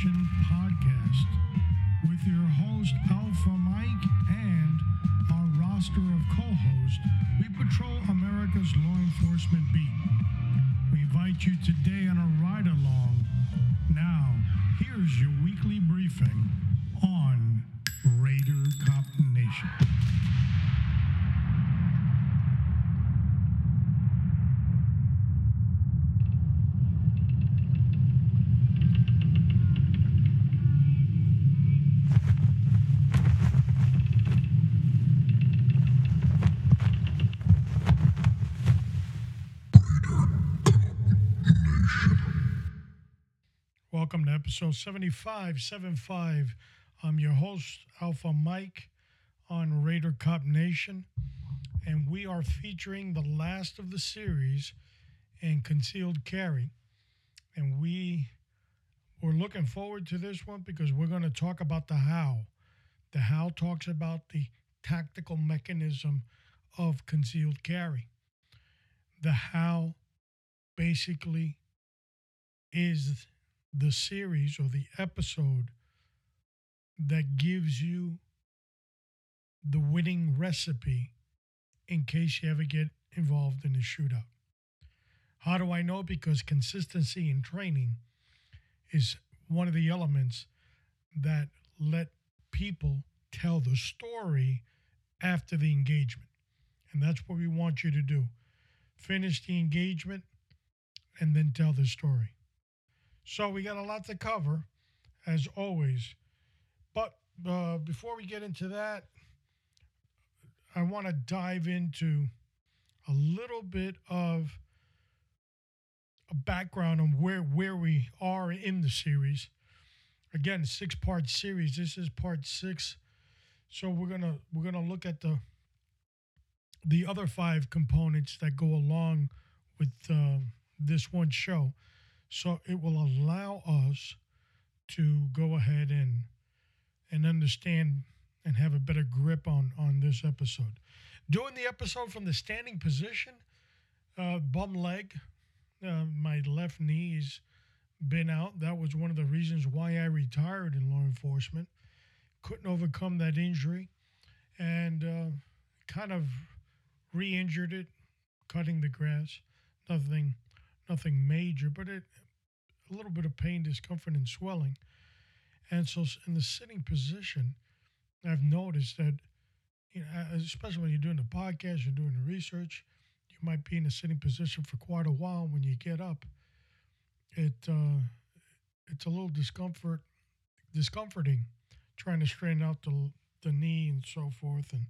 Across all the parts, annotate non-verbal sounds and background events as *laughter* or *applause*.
Podcast with your host Alpha Mike and our roster of co-hosts. We patrol America's law enforcement beat. We invite you today on a ride along. Now, here's your weekly briefing on Raider Cop Nation. Episode 7575. I'm your host, Alpha Mike, on Raider Cop Nation, and we are featuring the last of the series in concealed carry. And we we're looking forward to this one because we're going to talk about the how. The how talks about the tactical mechanism of concealed carry. The how basically is the series or the episode that gives you the winning recipe in case you ever get involved in a shootout. How do I know? Because consistency in training is one of the elements that let people tell the story after the engagement. And that's what we want you to do. Finish the engagement and then tell the story. So we got a lot to cover, as always. But uh, before we get into that, I want to dive into a little bit of a background on where where we are in the series. Again, six part series. This is part six. So we're gonna we're gonna look at the the other five components that go along with uh, this one show. So it will allow us to go ahead and and understand and have a better grip on on this episode. Doing the episode from the standing position, uh, bum leg, uh, my left knee's been out. That was one of the reasons why I retired in law enforcement. Couldn't overcome that injury, and uh, kind of re-injured it, cutting the grass. Nothing, nothing major, but it a little bit of pain, discomfort, and swelling. And so, in the sitting position, I've noticed that, you know, especially when you're doing the podcast, you're doing the research, you might be in a sitting position for quite a while. When you get up, it uh, it's a little discomfort, discomforting, trying to straighten out the the knee and so forth. And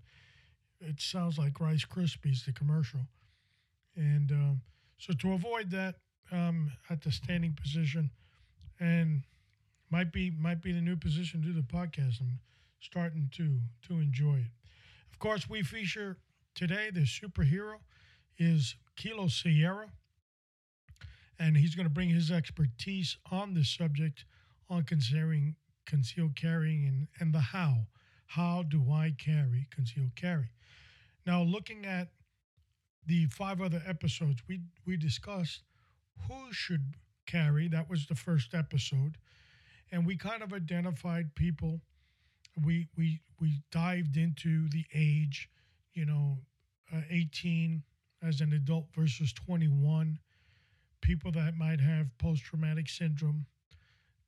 it sounds like Rice Krispies, the commercial. And uh, so, to avoid that, um, at the standing position, and might be might be the new position to the podcast. I'm starting to to enjoy it. Of course, we feature today the superhero is Kilo Sierra, and he's going to bring his expertise on this subject on considering concealed carrying and, and the how. How do I carry concealed carry? Now, looking at the five other episodes, we we discussed who should carry. That was the first episode. And we kind of identified people. We we we dived into the age, you know, uh, 18 as an adult versus 21. People that might have post traumatic syndrome,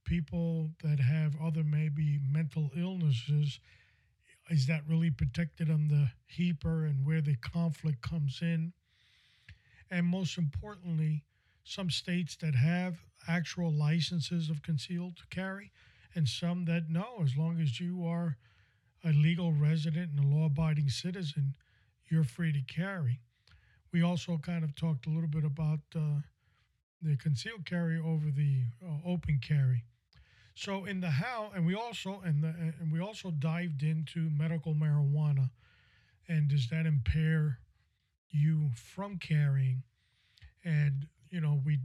people that have other maybe mental illnesses. Is that really protected on the HIPAA and where the conflict comes in? And most importantly, some states that have actual licenses of concealed carry, and some that no, as long as you are a legal resident and a law abiding citizen, you're free to carry. We also kind of talked a little bit about uh, the concealed carry over the uh, open carry. So in the how, and we also and the and we also dived into medical marijuana, and does that impair you from carrying? And you know, we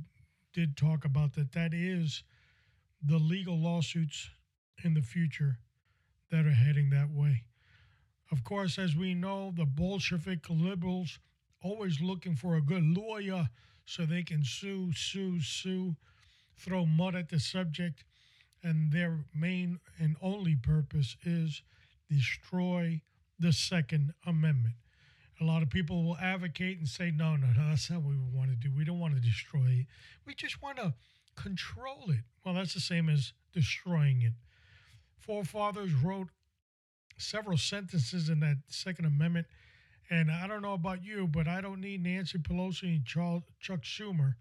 did talk about that. That is the legal lawsuits in the future that are heading that way. Of course, as we know, the Bolshevik liberals always looking for a good lawyer so they can sue, sue, sue, throw mud at the subject and their main and only purpose is destroy the Second Amendment. A lot of people will advocate and say, no, no, no, that's not what we want to do. We don't want to destroy it. We just want to control it. Well, that's the same as destroying it. Forefathers wrote several sentences in that Second Amendment. And I don't know about you, but I don't need Nancy Pelosi and Charles, Chuck Schumer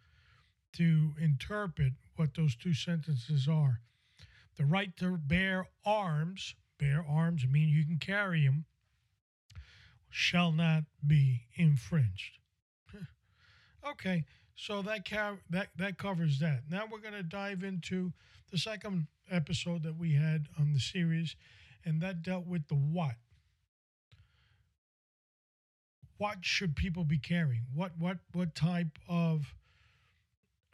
to interpret what those two sentences are. The right to bear arms, bear arms mean you can carry them, shall not be infringed. *laughs* okay, so that, ca- that that covers that. Now we're going to dive into the second episode that we had on the series, and that dealt with the what. What should people be carrying? What what what type of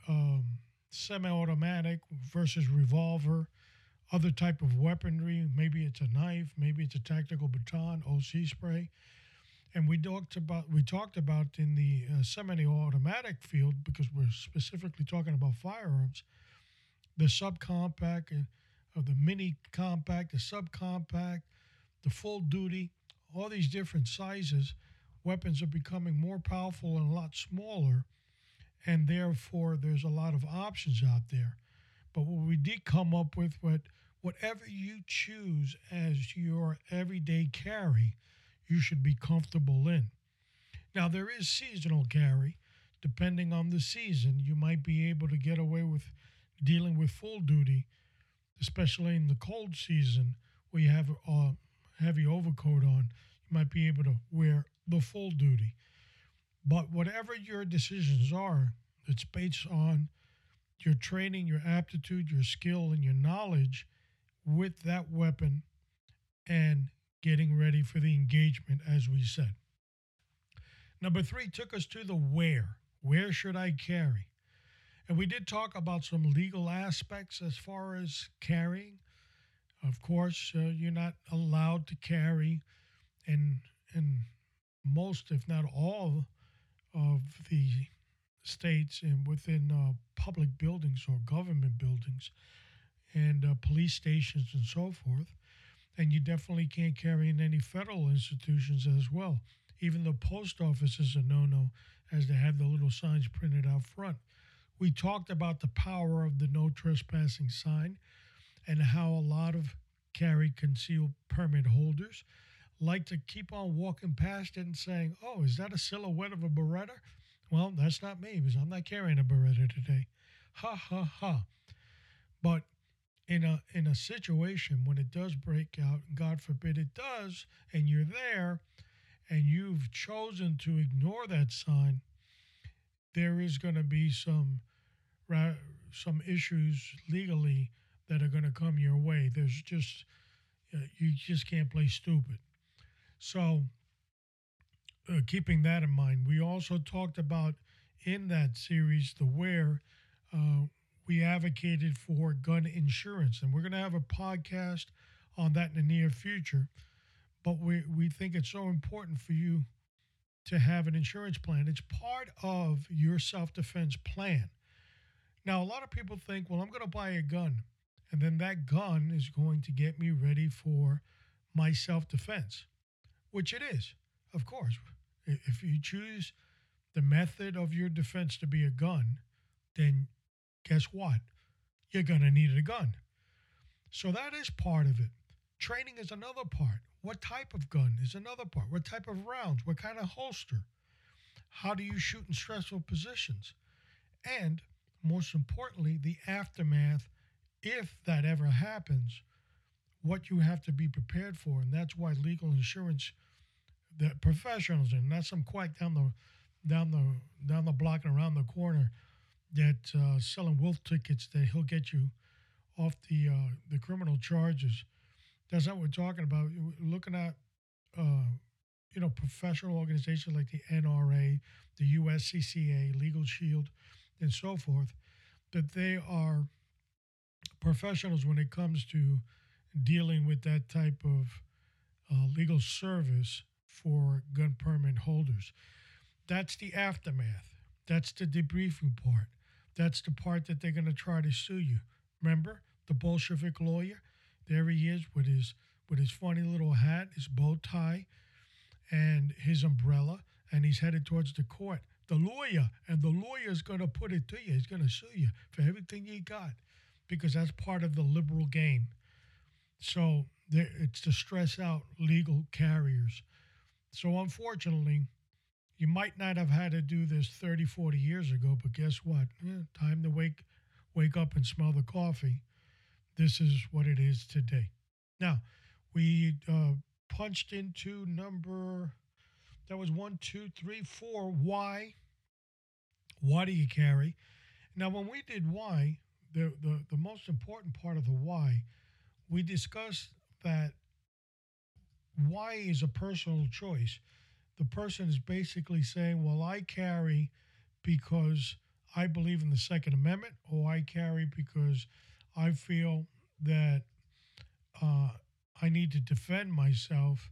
um, semi-automatic versus revolver? Other type of weaponry? Maybe it's a knife. Maybe it's a tactical baton, OC spray and we talked about we talked about in the uh, semi-automatic field because we're specifically talking about firearms, the subcompact, uh, the mini compact, the subcompact, the full duty, all these different sizes. Weapons are becoming more powerful and a lot smaller, and therefore there's a lot of options out there. But what we did come up with, what whatever you choose as your everyday carry you should be comfortable in. Now, there is seasonal carry. Depending on the season, you might be able to get away with dealing with full duty, especially in the cold season where you have a heavy overcoat on. You might be able to wear the full duty. But whatever your decisions are, it's based on your training, your aptitude, your skill, and your knowledge with that weapon and getting ready for the engagement, as we said. Number three took us to the where. Where should I carry? And we did talk about some legal aspects as far as carrying. Of course, uh, you're not allowed to carry in, in most, if not all, of the states and within uh, public buildings or government buildings and uh, police stations and so forth and you definitely can't carry in any federal institutions as well. Even the post office is a no no, as they have the little signs printed out front. We talked about the power of the no trespassing sign and how a lot of carry concealed permit holders like to keep on walking past it and saying, Oh, is that a silhouette of a Beretta? Well, that's not me because I'm not carrying a Beretta today. Ha ha ha. But in a in a situation when it does break out, God forbid it does, and you're there, and you've chosen to ignore that sign, there is going to be some some issues legally that are going to come your way. There's just uh, you just can't play stupid. So, uh, keeping that in mind, we also talked about in that series the where. Uh, we advocated for gun insurance. And we're going to have a podcast on that in the near future. But we, we think it's so important for you to have an insurance plan. It's part of your self defense plan. Now, a lot of people think, well, I'm going to buy a gun, and then that gun is going to get me ready for my self defense, which it is, of course. If you choose the method of your defense to be a gun, then guess what? You're going to need a gun. So that is part of it. Training is another part. What type of gun is another part? What type of rounds? What kind of holster? How do you shoot in stressful positions? And most importantly, the aftermath, if that ever happens, what you have to be prepared for. And that's why legal insurance, the professionals, and that's some quack down the down the down the block and around the corner that uh, selling wolf tickets that he'll get you off the uh, the criminal charges. That's not what we're talking about. We're looking at uh, you know professional organizations like the NRA, the USCCA, Legal Shield, and so forth. That they are professionals when it comes to dealing with that type of uh, legal service for gun permit holders. That's the aftermath. That's the debriefing part. That's the part that they're going to try to sue you. Remember, the Bolshevik lawyer. There he is with his with his funny little hat, his bow tie, and his umbrella, and he's headed towards the court. The lawyer, and the lawyer's going to put it to you. He's going to sue you for everything you got because that's part of the liberal game. So there, it's to stress out legal carriers. So unfortunately, you might not have had to do this 30, 40 years ago, but guess what? Yeah, time to wake wake up and smell the coffee. This is what it is today. Now, we uh, punched into number that was one, two, three, four. Why? Why do you carry? Now, when we did why, the, the, the most important part of the why, we discussed that why is a personal choice. The person is basically saying, Well, I carry because I believe in the Second Amendment, or I carry because I feel that uh, I need to defend myself,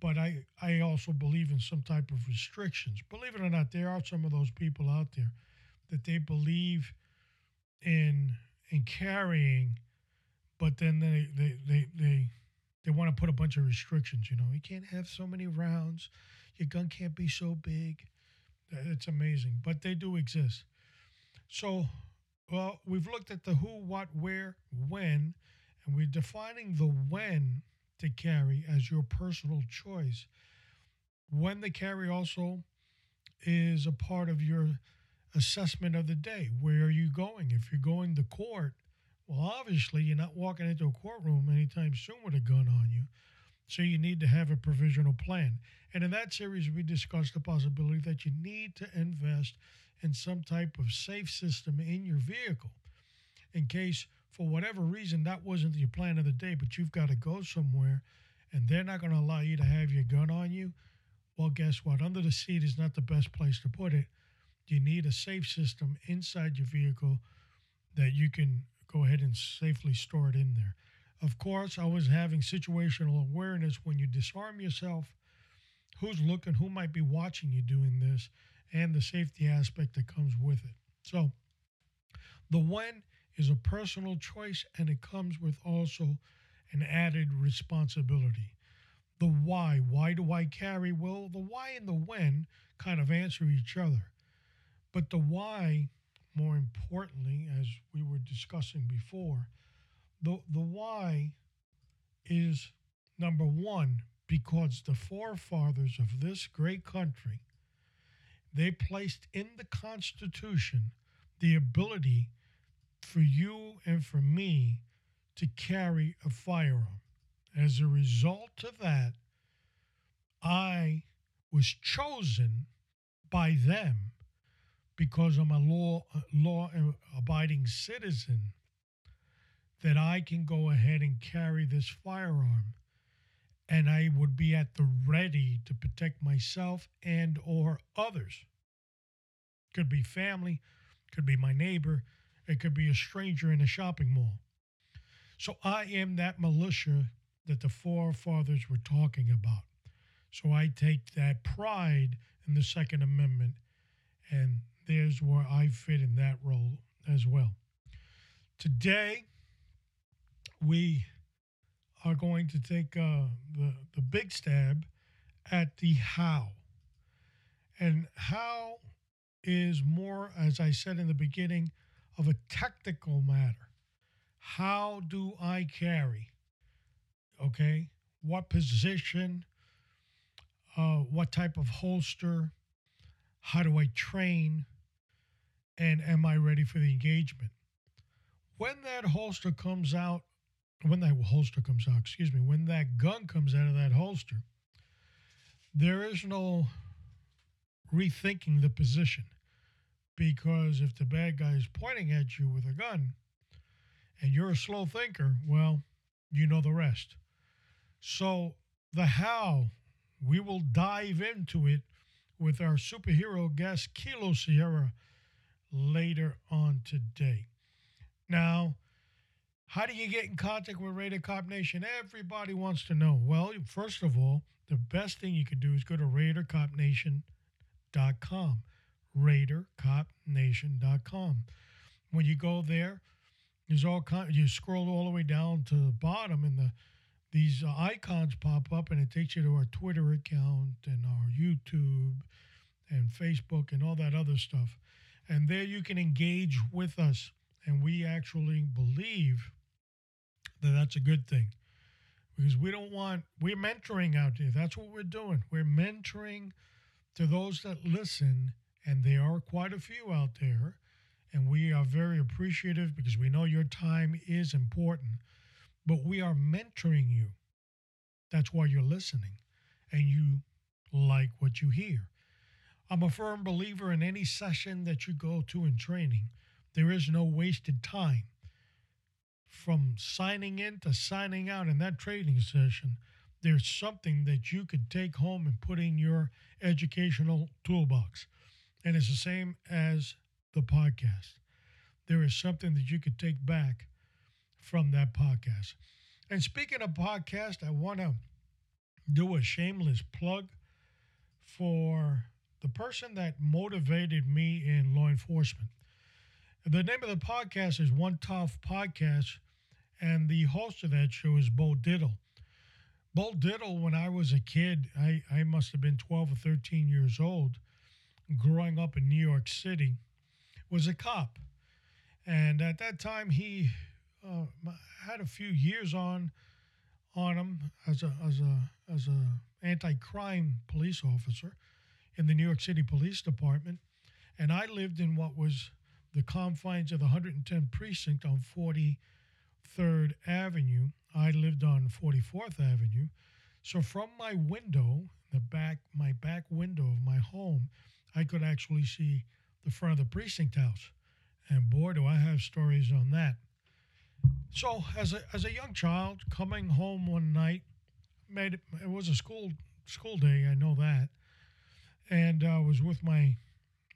but I, I also believe in some type of restrictions. Believe it or not, there are some of those people out there that they believe in in carrying, but then they they they they, they want to put a bunch of restrictions. You know, you can't have so many rounds. Your gun can't be so big. It's amazing, but they do exist. So, well, we've looked at the who, what, where, when, and we're defining the when to carry as your personal choice. When the carry also is a part of your assessment of the day. Where are you going? If you're going to court, well, obviously you're not walking into a courtroom anytime soon with a gun on you. So you need to have a provisional plan. And in that series, we discussed the possibility that you need to invest in some type of safe system in your vehicle in case, for whatever reason, that wasn't your plan of the day, but you've got to go somewhere and they're not going to allow you to have your gun on you. Well, guess what? Under the seat is not the best place to put it. You need a safe system inside your vehicle that you can go ahead and safely store it in there. Of course, I was having situational awareness when you disarm yourself, who's looking, who might be watching you doing this, and the safety aspect that comes with it. So, the when is a personal choice and it comes with also an added responsibility. The why, why do I carry? Well, the why and the when kind of answer each other. But the why, more importantly, as we were discussing before, the, the why is number one, because the forefathers of this great country they placed in the Constitution the ability for you and for me to carry a firearm. As a result of that, I was chosen by them because I'm a law law abiding citizen that I can go ahead and carry this firearm and I would be at the ready to protect myself and or others. Could be family, could be my neighbor, it could be a stranger in a shopping mall. So I am that militia that the forefathers were talking about. So I take that pride in the Second Amendment, and there's where I fit in that role as well. Today, we are going to take uh, the, the big stab at the how. And how is more, as I said in the beginning, of a technical matter. How do I carry? Okay. What position? Uh, what type of holster? How do I train? And am I ready for the engagement? When that holster comes out when that holster comes out, excuse me, when that gun comes out of that holster, there is no rethinking the position. Because if the bad guy is pointing at you with a gun and you're a slow thinker, well, you know the rest. So, the how, we will dive into it with our superhero guest, Kilo Sierra, later on today. Now, how do you get in contact with Raider Cop Nation? Everybody wants to know. Well, first of all, the best thing you could do is go to RaiderCopNation.com. RaiderCopNation.com. When you go there, There's all kind. You scroll all the way down to the bottom, and the these uh, icons pop up, and it takes you to our Twitter account and our YouTube and Facebook and all that other stuff. And there you can engage with us, and we actually believe that that's a good thing because we don't want we're mentoring out there. That's what we're doing. We're mentoring to those that listen, and there are quite a few out there and we are very appreciative because we know your time is important, but we are mentoring you. That's why you're listening and you like what you hear. I'm a firm believer in any session that you go to in training, there is no wasted time. From signing in to signing out in that training session, there's something that you could take home and put in your educational toolbox. And it's the same as the podcast. There is something that you could take back from that podcast. And speaking of podcast, I want to do a shameless plug for the person that motivated me in law enforcement. The name of the podcast is One Tough Podcast, and the host of that show is Bo Dietl. Bo Dietl, when I was a kid, I, I must have been 12 or 13 years old, growing up in New York City was a cop. And at that time, he uh, had a few years on on him as a as a as a anti-crime police officer in the New York City Police Department, and I lived in what was the confines of the 110 precinct on 43rd Avenue. I lived on 44th Avenue, so from my window, the back my back window of my home, I could actually see the front of the precinct house. And boy, do I have stories on that. So, as a, as a young child, coming home one night, made it, it was a school school day, I know that, and I uh, was with my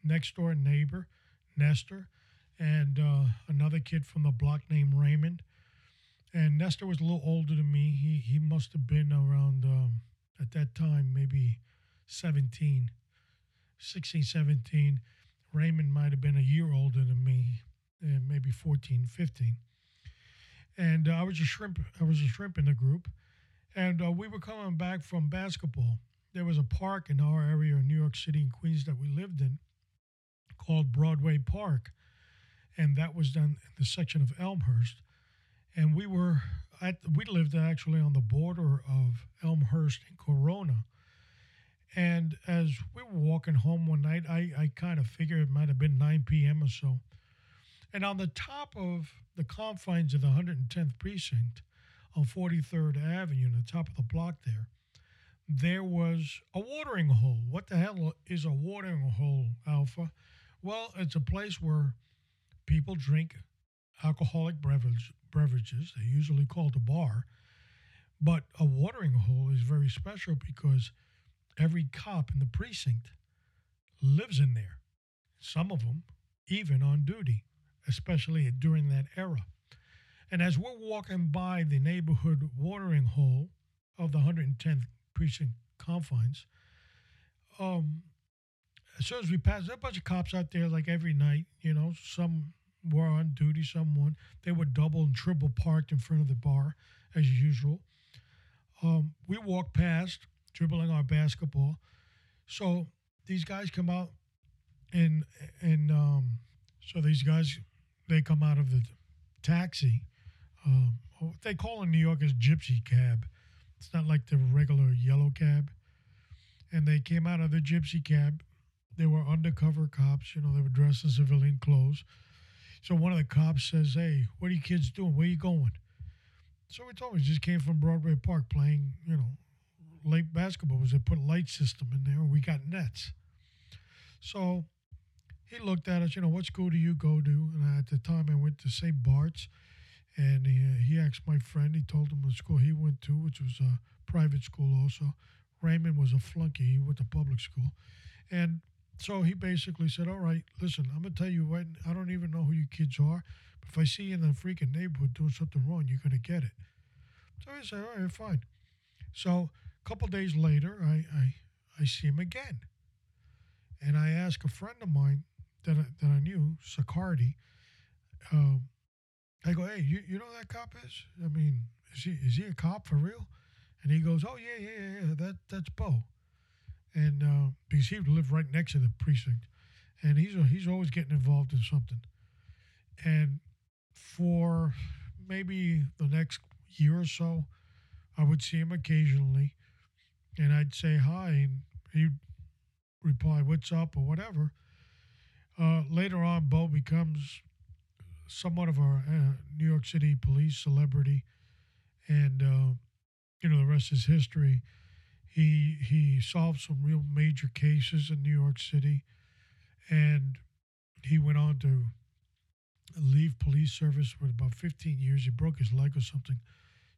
next door neighbor, Nestor, and uh, another kid from the block named Raymond. And Nestor was a little older than me. He he must have been around um, at that time maybe 17, 16, 17 Raymond might have been a year older than me, uh, maybe 14, 15. And uh, I was a shrimp. I was a shrimp in the group, and uh, we were coming back from basketball. There was a park in our area in New York City and Queens that we lived in, called Broadway Park, and that was done in the section of Elmhurst. And we were at we lived actually on the border of Elmhurst and Corona and as we were walking home one night, I, I kind of figured it might have been 9 p.m. or so. And on the top of the confines of the 110th precinct on 43rd Avenue, on the top of the block there, there was a watering hole. What the hell is a watering hole, Alpha? Well, it's a place where people drink alcoholic beverage, beverages. They're usually called a bar. But a watering hole is very special because – every cop in the precinct lives in there. Some of them even on duty, especially during that era. And as we're walking by the neighborhood watering hole of the 110th precinct confines, um, as soon as we passed, there a bunch of cops out there like every night. You know, some were on duty, some weren't. They were double and triple parked in front of the bar as usual. Um, we walked past, dribbling our basketball. So these guys come out, and and um, so these guys they come out of the taxi. Um, they call in New York is gypsy cab. It's not like the regular yellow cab. And they came out of the gypsy cab. They were undercover cops. You know, they were dressed in civilian clothes. So one of the cops says, "Hey, what are you kids doing? Where are you going?" So we told him we just came from Broadway Park playing, you know, late basketball was they put a light system in there and we got nets. So he looked at us, you know, what school do you go to? And at the time I went to St. Bart's and he, he asked my friend, he told him the school he went to, which was a private school also. Raymond was a flunky, he went to public school. And so he basically said, All right, listen, I'm to tell you what, I don't even know who you kids are, but if I see you in the freaking neighborhood doing something wrong, you're to get it. So he said, All right, fine. So a couple days later, I, I, I see him again. And I ask a friend of mine that I, that I knew, Sicardi, uh, I go, hey, you, you know that cop is? I mean, is he is he a cop for real? And he goes, oh yeah, yeah, yeah, that that's Bo, and uh, because he lived right next to the precinct, and he's he's always getting involved in something, and for maybe the next year or so, I would see him occasionally, and I'd say hi, and he'd reply, "What's up?" or whatever. Uh, later on, Bo becomes somewhat of a uh, New York City police celebrity, and uh, you know the rest is history. He he solved some real major cases in New York City, and he went on to leave police service for about 15 years. He broke his leg or something,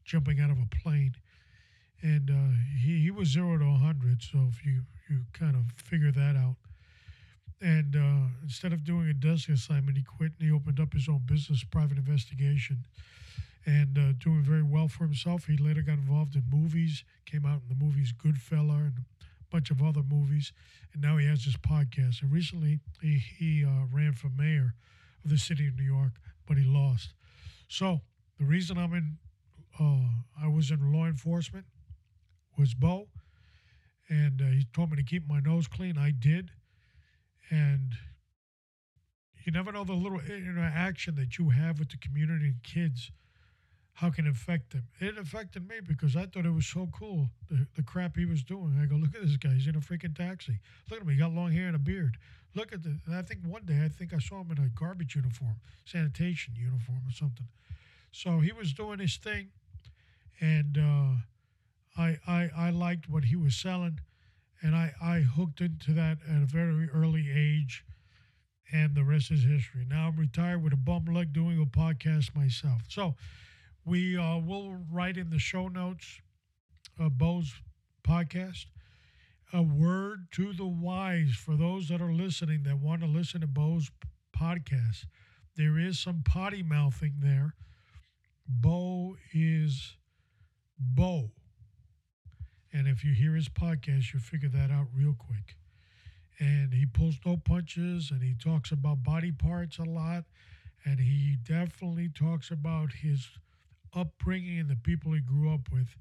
jumping out of a plane, and uh, he he was zero to 100. So if you you kind of figure that out and uh, instead of doing a desk assignment, he quit and he opened up his own business, private investigation, and uh, doing very well for himself. He later got involved in movies, came out in the movies Goodfella and a bunch of other movies, and now he has this podcast. And recently, he, he uh, ran for mayor of the city of New York, but he lost. So the reason I'm in, uh, I was in law enforcement, was Bo, and uh, he told me to keep my nose clean. I did and you never know the little interaction that you have with the community and kids how can it affect them. It affected me because i thought it was so cool the, the crap he was doing. I go look at this guy he's in a freaking taxi. Look at him he got long hair and a beard. Look at the i think one day i think i saw him in a garbage uniform sanitation uniform or something. So he was doing his thing and uh, I, I i liked what he was selling and I, I hooked into that at a very early age, and the rest is history. Now I'm retired with a bum leg doing a podcast myself. So we uh, will write in the show notes of Bo's podcast a word to the wise for those that are listening that want to listen to Bo's podcast. There is some potty mouthing there. Bo is Bo. And if you hear his podcast, you'll figure that out real quick. And he pulls no punches and he talks about body parts a lot. And he definitely talks about his upbringing and the people he grew up with.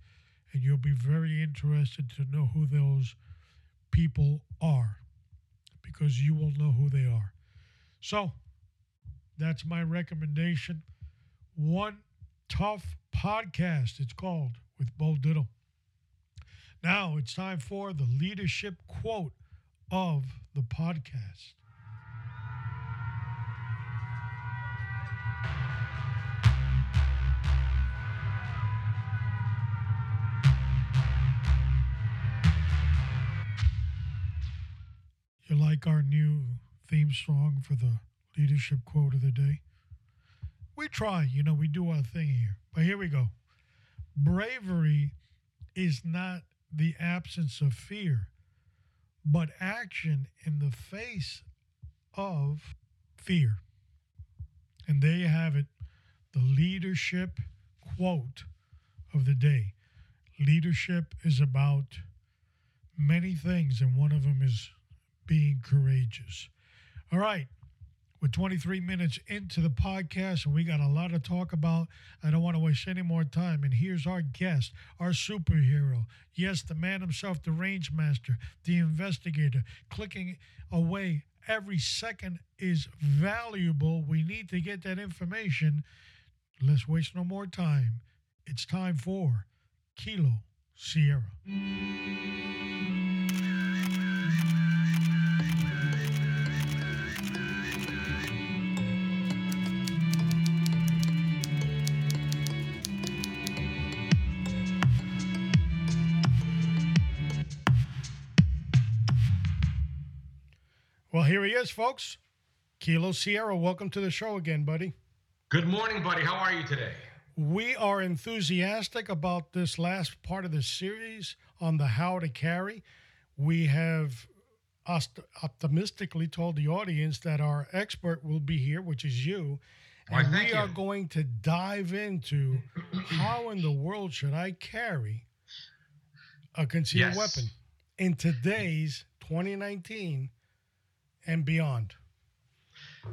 And you'll be very interested to know who those people are because you will know who they are. So that's my recommendation. One tough podcast, it's called, with Bo Dietl. Now it's time for the leadership quote of the podcast. You like our new theme song for the leadership quote of the day? We try, you know, we do our thing here. But here we go. Bravery is not the absence of fear, but action in the face of fear. And there you have it the leadership quote of the day. Leadership is about many things, and one of them is being courageous. All right. We're 23 minutes into the podcast and we got a lot to talk about. I don't want to waste any more time. And here's our guest, our superhero. Yes, the man himself, the range master, the investigator, clicking away. Every second is valuable. We need to get that information. Let's waste no more time. It's time for Kilo Sierra. Is, folks. Kilo Sierra, welcome to the show again, buddy. Good morning, buddy. How are you today? We are enthusiastic about this last part of the series on the how to carry. We have optimistically told the audience that our expert will be here, which is you. And we you. are going to dive into how in the world should I carry a concealed Yes. weapon in today's 2019 and beyond.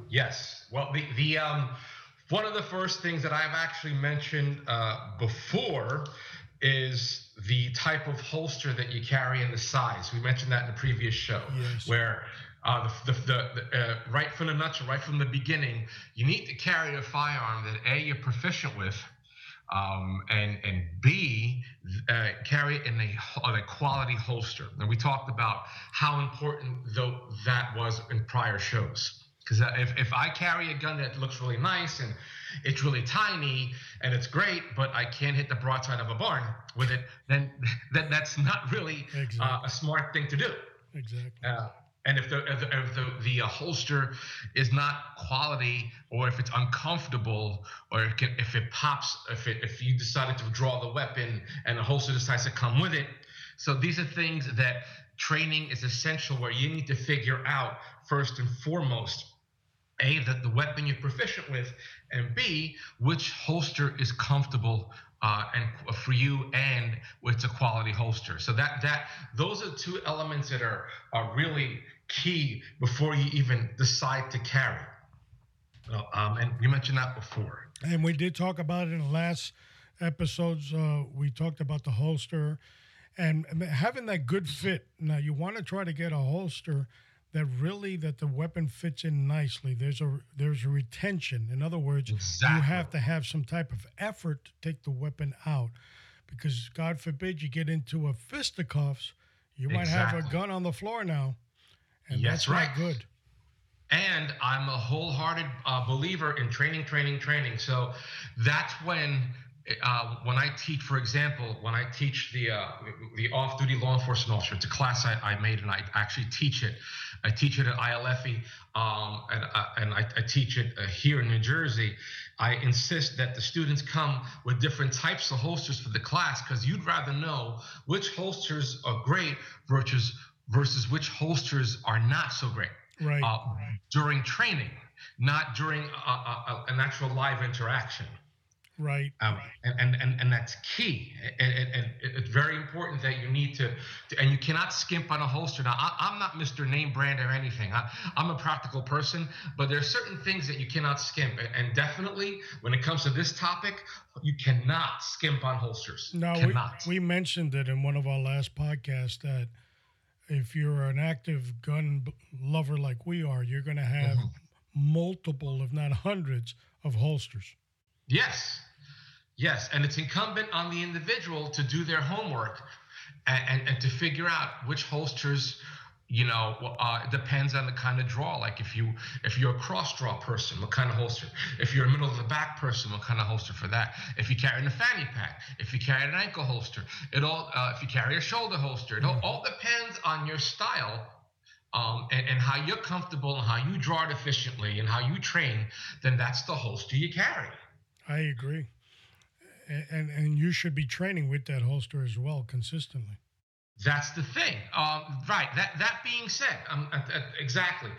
Yes. Well, the, the um, one of the first things that I've actually mentioned uh, before is the type of holster that you carry and the size. We mentioned that in the previous show, yes. where uh, the, the, the uh, right from the nutshell, right from the beginning, you need to carry a firearm that a you're proficient with, um, and and b uh, carry it in a, a quality holster. And we talked about how important though that was in prior shows. Because if, if I carry a gun that looks really nice and it's really tiny and it's great, but I can't hit the broadside of a barn with it, then *laughs* that, that's not really exactly. uh, a smart thing to do. Exactly. Uh, and if the if the, if the, the holster is not quality, or if it's uncomfortable, or if it, if it pops, if it, if you decided to draw the weapon and the holster decides to come with it, so these are things that training is essential, where you need to figure out first and foremost a that the weapon you're proficient with and b which holster is comfortable uh, and for you and it's a quality holster so that that those are two elements that are are really key before you even decide to carry. Um, and we mentioned that before. And we did talk about it in the last episodes. Uh, we talked about the holster and having that good fit. Now you want to try to get a holster that really that the weapon fits in nicely. There's a there's a retention. In other words, exactly. you have to have some type of effort to take the weapon out, because God forbid you get into a fisticuffs, you might exactly. have a gun on the floor now and yes, that's right. good. And I'm a wholehearted uh, believer in training, training, training. So that's when uh, when I teach, for example, when I teach the uh, the off-duty law enforcement officer, it's a class I, I, made, and I actually teach it. I teach it at ILFE, um, and, uh, and I, I, teach it uh, here in New Jersey. I insist that the students come with different types of holsters for the class because you'd rather know which holsters are great versus versus which holsters are not so great right. Uh, during training, not during an actual live interaction. Right. Um, and, and, and, and that's key. And, and, and, it's very important that you need to, to, and you cannot skimp on a holster. Now, I, am not Mr. Name Brand or anything. I, am a practical person, but there are certain things that you cannot skimp. And, and definitely when it comes to this topic, you cannot skimp on holsters. No, we, we mentioned it in one of our last podcasts that – if you're an active gun lover like we are, you're going to have mm-hmm. multiple, if not hundreds, of holsters. Yes. Yes. And it's incumbent on the individual to do their homework and, and, and to figure out which holsters you know uh, it depends on the kind of draw like if you if you're a cross draw person what kind of holster if you're a middle of the back person what kind of holster for that if you carry a fanny pack if you carry an ankle holster it all uh, if you carry a shoulder holster it all, all depends on your style um, and, and how you're comfortable and how you draw it efficiently and how you train then that's the holster you carry i agree and and you should be training with that holster as well consistently that's the thing. Um, right. That that being said, um, uh, uh, exactly.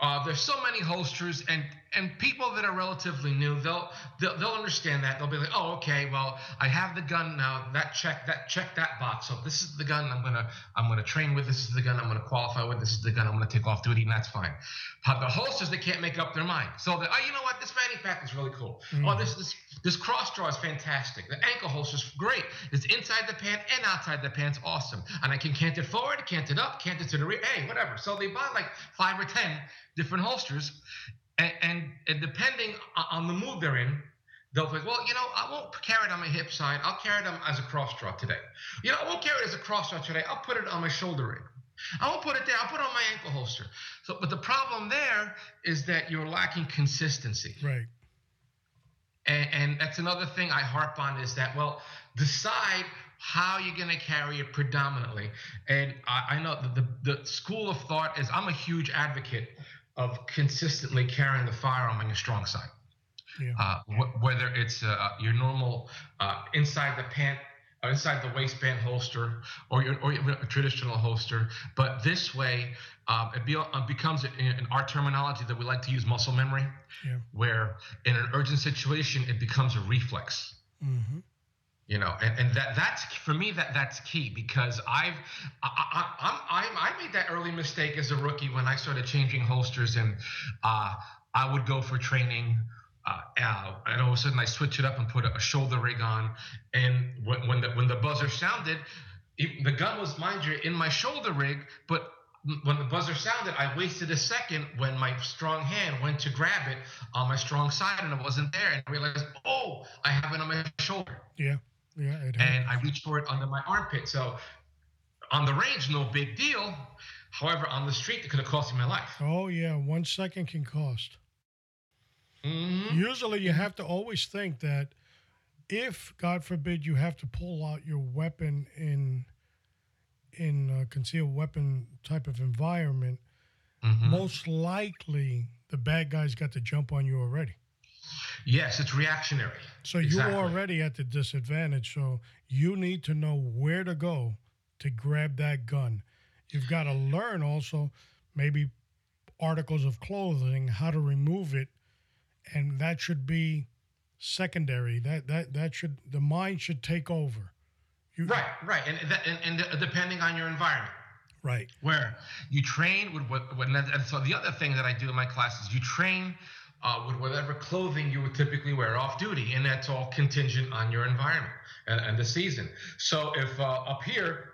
Uh, there's so many holsters, and and people that are relatively new, they'll, they'll they'll understand that. They'll be like, oh, okay, well, I have the gun now. That check that check that box. So this is the gun I'm gonna I'm gonna train with. This is the gun I'm gonna qualify with. This is the gun I'm gonna take off duty, and that's fine. But the holsters they can't make up their mind. So they oh, you know what? This fanny pack is really cool. Mm. Oh, this this this cross draw is fantastic. The ankle holster is great. It's inside the pant and outside the pants, awesome. And I can cant it forward, cant it up, cant it to the rear, hey, whatever. So they buy like five or ten different holsters, and, and, and depending on the mood they're in, they'll think, well, you know, I won't carry it on my hip side. I'll carry it as a cross draw today. You know, I won't carry it as a cross draw today. I'll put it on my shoulder ring. I won't put it there. I'll put it on my ankle holster. So, but the problem there is that you're lacking consistency. Right. And, and that's another thing I harp on is that, well, decide how you're going to carry it predominantly. And I, I know the, the, the school of thought is I'm a huge advocate of consistently carrying the firearm on your strong side. Yeah. Uh, wh- whether it's uh, your normal uh, inside the pant, uh, inside the waistband holster, or your, or a traditional holster, but this way um, it be, uh, becomes in, in, our terminology that we like to use muscle memory, yeah. where in an urgent situation it becomes a reflex. Mm-hmm you know and, and that that's for me that that's key because i've I, I, I, I made that early mistake as a rookie when i started changing holsters and uh, i would go for training uh, and all of a sudden I switch it up and put a, a shoulder rig on. And when, when the when the buzzer sounded, it, the gun was, mind you, in my shoulder rig, but when the buzzer sounded, I wasted a second when my strong hand went to grab it on my strong side and it wasn't there. And I realized, oh, I have it on my shoulder. Yeah. Yeah. and I reached for it under my armpit. So on the range, no big deal. However, on the street, it could have cost me my life. Oh, yeah. One second can cost. Mm-hmm. Usually, you have to always think that if, God forbid, you have to pull out your weapon in in a concealed weapon type of environment, Mhm. most likely the bad guys got the jump on you already. Yes, it's reactionary. So Exactly. you're already at the disadvantage. So you need to know where to go to grab that gun. You've got to learn also maybe articles of clothing, how to remove it, and that should be secondary. That that that should the mind should take over. You, Right, right, and that, and, and depending on your environment, Right. where you train with what, what and so the other thing that I do in my classes, you train uh, with whatever clothing you would typically wear off duty, and that's all contingent on your environment and, and the season. So if uh, up here,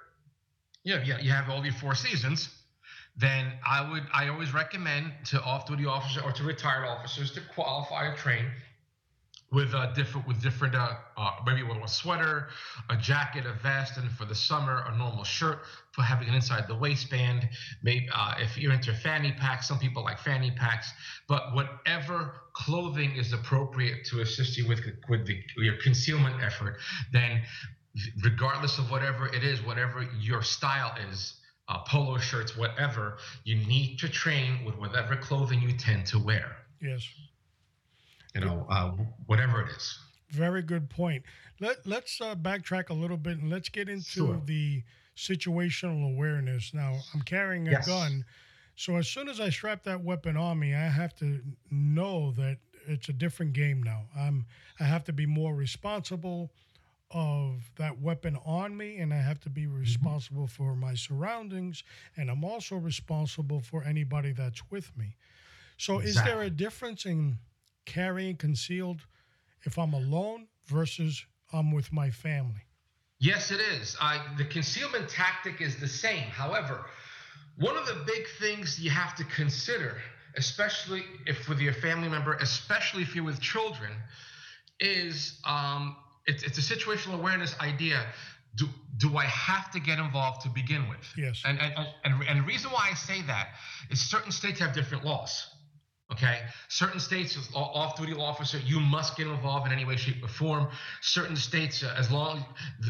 yeah, yeah, you have all your four seasons, then I would I always recommend to off-duty officers or to retired officers to qualify or train with uh, different with different uh, uh, maybe with a sweater, a jacket, a vest, and for the summer a normal shirt for having it inside the waistband. Maybe uh, if you're into fanny packs, some people like fanny packs, but whatever clothing is appropriate to assist you with with the, your concealment effort, then regardless of whatever it is, whatever your style is. Uh, polo shirts, whatever, you need to train with whatever clothing you tend to wear. Yes. You know, uh, whatever it is. Very good point. Let Let's uh, backtrack a little bit and let's get into Sure. the situational awareness. Now, I'm carrying a Yes. gun, so as soon as I strap that weapon on me, I have to know that it's a different game now. I'm I have to be more responsible of that weapon on me, and I have to be responsible for my surroundings, and I'm also responsible for anybody that's with me. So, is there a difference in carrying concealed if I'm alone versus I'm with my family? Yes, it is. Uh, the concealment tactic is the same. However, one of the big things you have to consider, especially if with your family member, especially if you're with children, is um, it's, it's a situational awareness idea. Do, do I have to get involved to begin with? Yes. And, and, and, and the reason why I say that is certain states have different laws. Okay, certain states, as off-duty law officer, you must get involved in any way, shape, or form. Certain states, uh, as long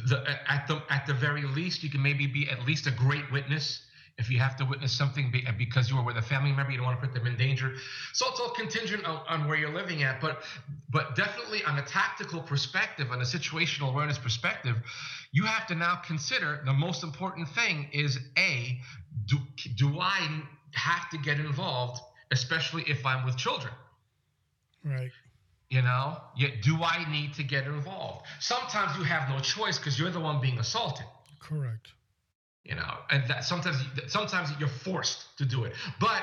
the, at the at the very least, you can maybe be at least a great witness if you have to witness something be, because you were with a family member, you don't want to put them in danger. So it's all contingent on, on where you're living at, but but definitely on a tactical perspective, on a situational awareness perspective, you have to now consider the most important thing is a do do I have to get involved, especially if I'm with children. Right. You know, yet do I need to get involved? Sometimes you have no choice because you're the one being assaulted. Correct. You know, and that sometimes sometimes you're forced to do it. But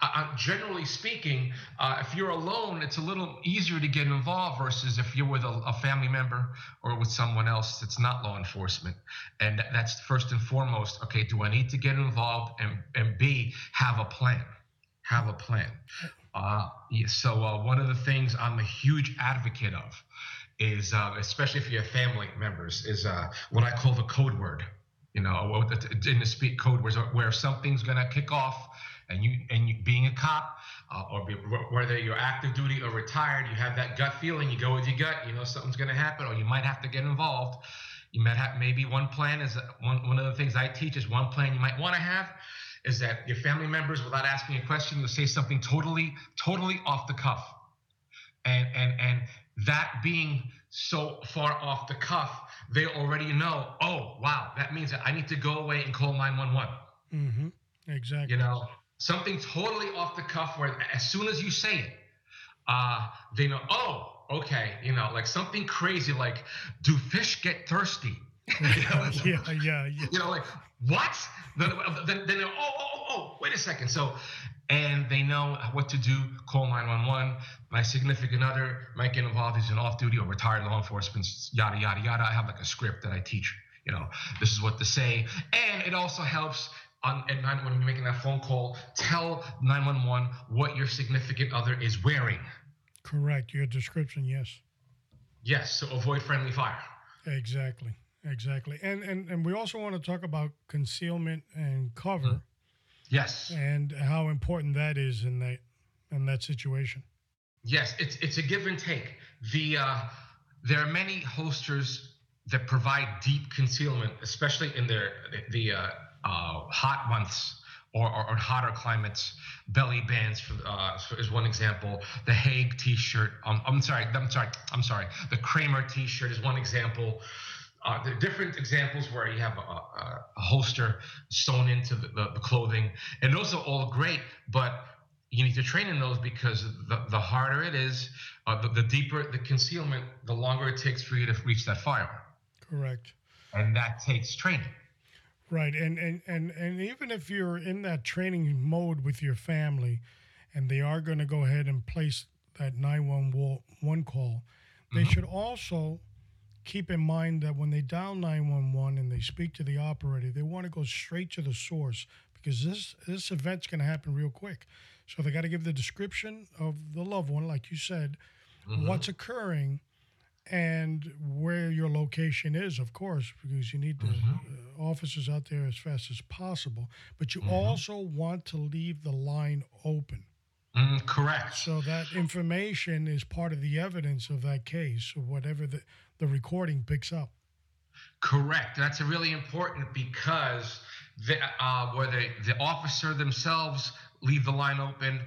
uh, uh, generally speaking, uh, if you're alone, it's a little easier to get involved versus if you're with a, a family member or with someone else that's not law enforcement. And that's first and foremost. Okay, do I need to get involved? And and B, have a plan. Have a plan. Uh, so uh, one of the things I'm a huge advocate of is, uh, especially if you have family members, is uh, what I call the code word. You know, in the speak code words, where something's gonna kick off, and you and you being a cop, uh, or be, whether you're active duty or retired, you have that gut feeling. You go with your gut. You know something's gonna happen, or you might have to get involved. You might have maybe one plan is one one of the things I teach is one plan you might want to have is that your family members, without asking a question, will say something totally, totally off the cuff. And and and that being so far off the cuff, they already know, oh wow, that means that I need to go away and call 911. Mm-hmm. Exactly. You know, something totally off the cuff where as soon as you say it, uh, they know, oh, okay, you know, like something crazy like, do fish get thirsty? *laughs* You *laughs* know, yeah, yeah, yeah. you know, like what? Then, then, then oh, oh, oh, oh, wait a second. So and they know what to do. Call 911. My significant other might get involved. He's an off-duty or retired law enforcement. Yada yada yada. I have like a script that I teach. You know, this is what to say, and it also helps on at nine when you're making that phone call. Tell 911 what your significant other is wearing. Correct. Your description, yes. Yes. So avoid friendly fire. Exactly. Exactly. And and and we also want to talk about concealment and cover. Mm. Yes. And how important that is in that in that situation. Yes, it's it's a give and take. The uh, there are many holsters that provide deep concealment, especially in their the uh, uh, hot months or, or, or, hotter climates. Belly bands for, uh, is one example. The Hague T-shirt. Um, I'm sorry. I'm sorry. I'm sorry. The Kramer T-shirt is one example. Uh, there are different examples where you have a, a, a holster sewn into the, the, the, clothing, and those are all great. But you need to train in those because the, the harder it is, uh, the, the deeper the concealment, the longer it takes for you to reach that fire. Correct. And that takes training. Right, and and and and even if you're in that training mode with your family, and they are going to go ahead and place that nine one one call, they mm-hmm. should also keep in mind that when they dial 911 and they speak to the operator, they want to go straight to the source because this this event's going to happen real quick. So they got to give the description of the loved one, like you said, mm-hmm. what's occurring, and where your location is, of course, because you need the mm-hmm. uh, officers out there as fast as possible. But you mm-hmm. also want to leave the line open. Mm, correct. So that information is part of the evidence of that case, or whatever the, the recording picks up. Correct. That's really important because the, uh, whether the officer themselves leave the line open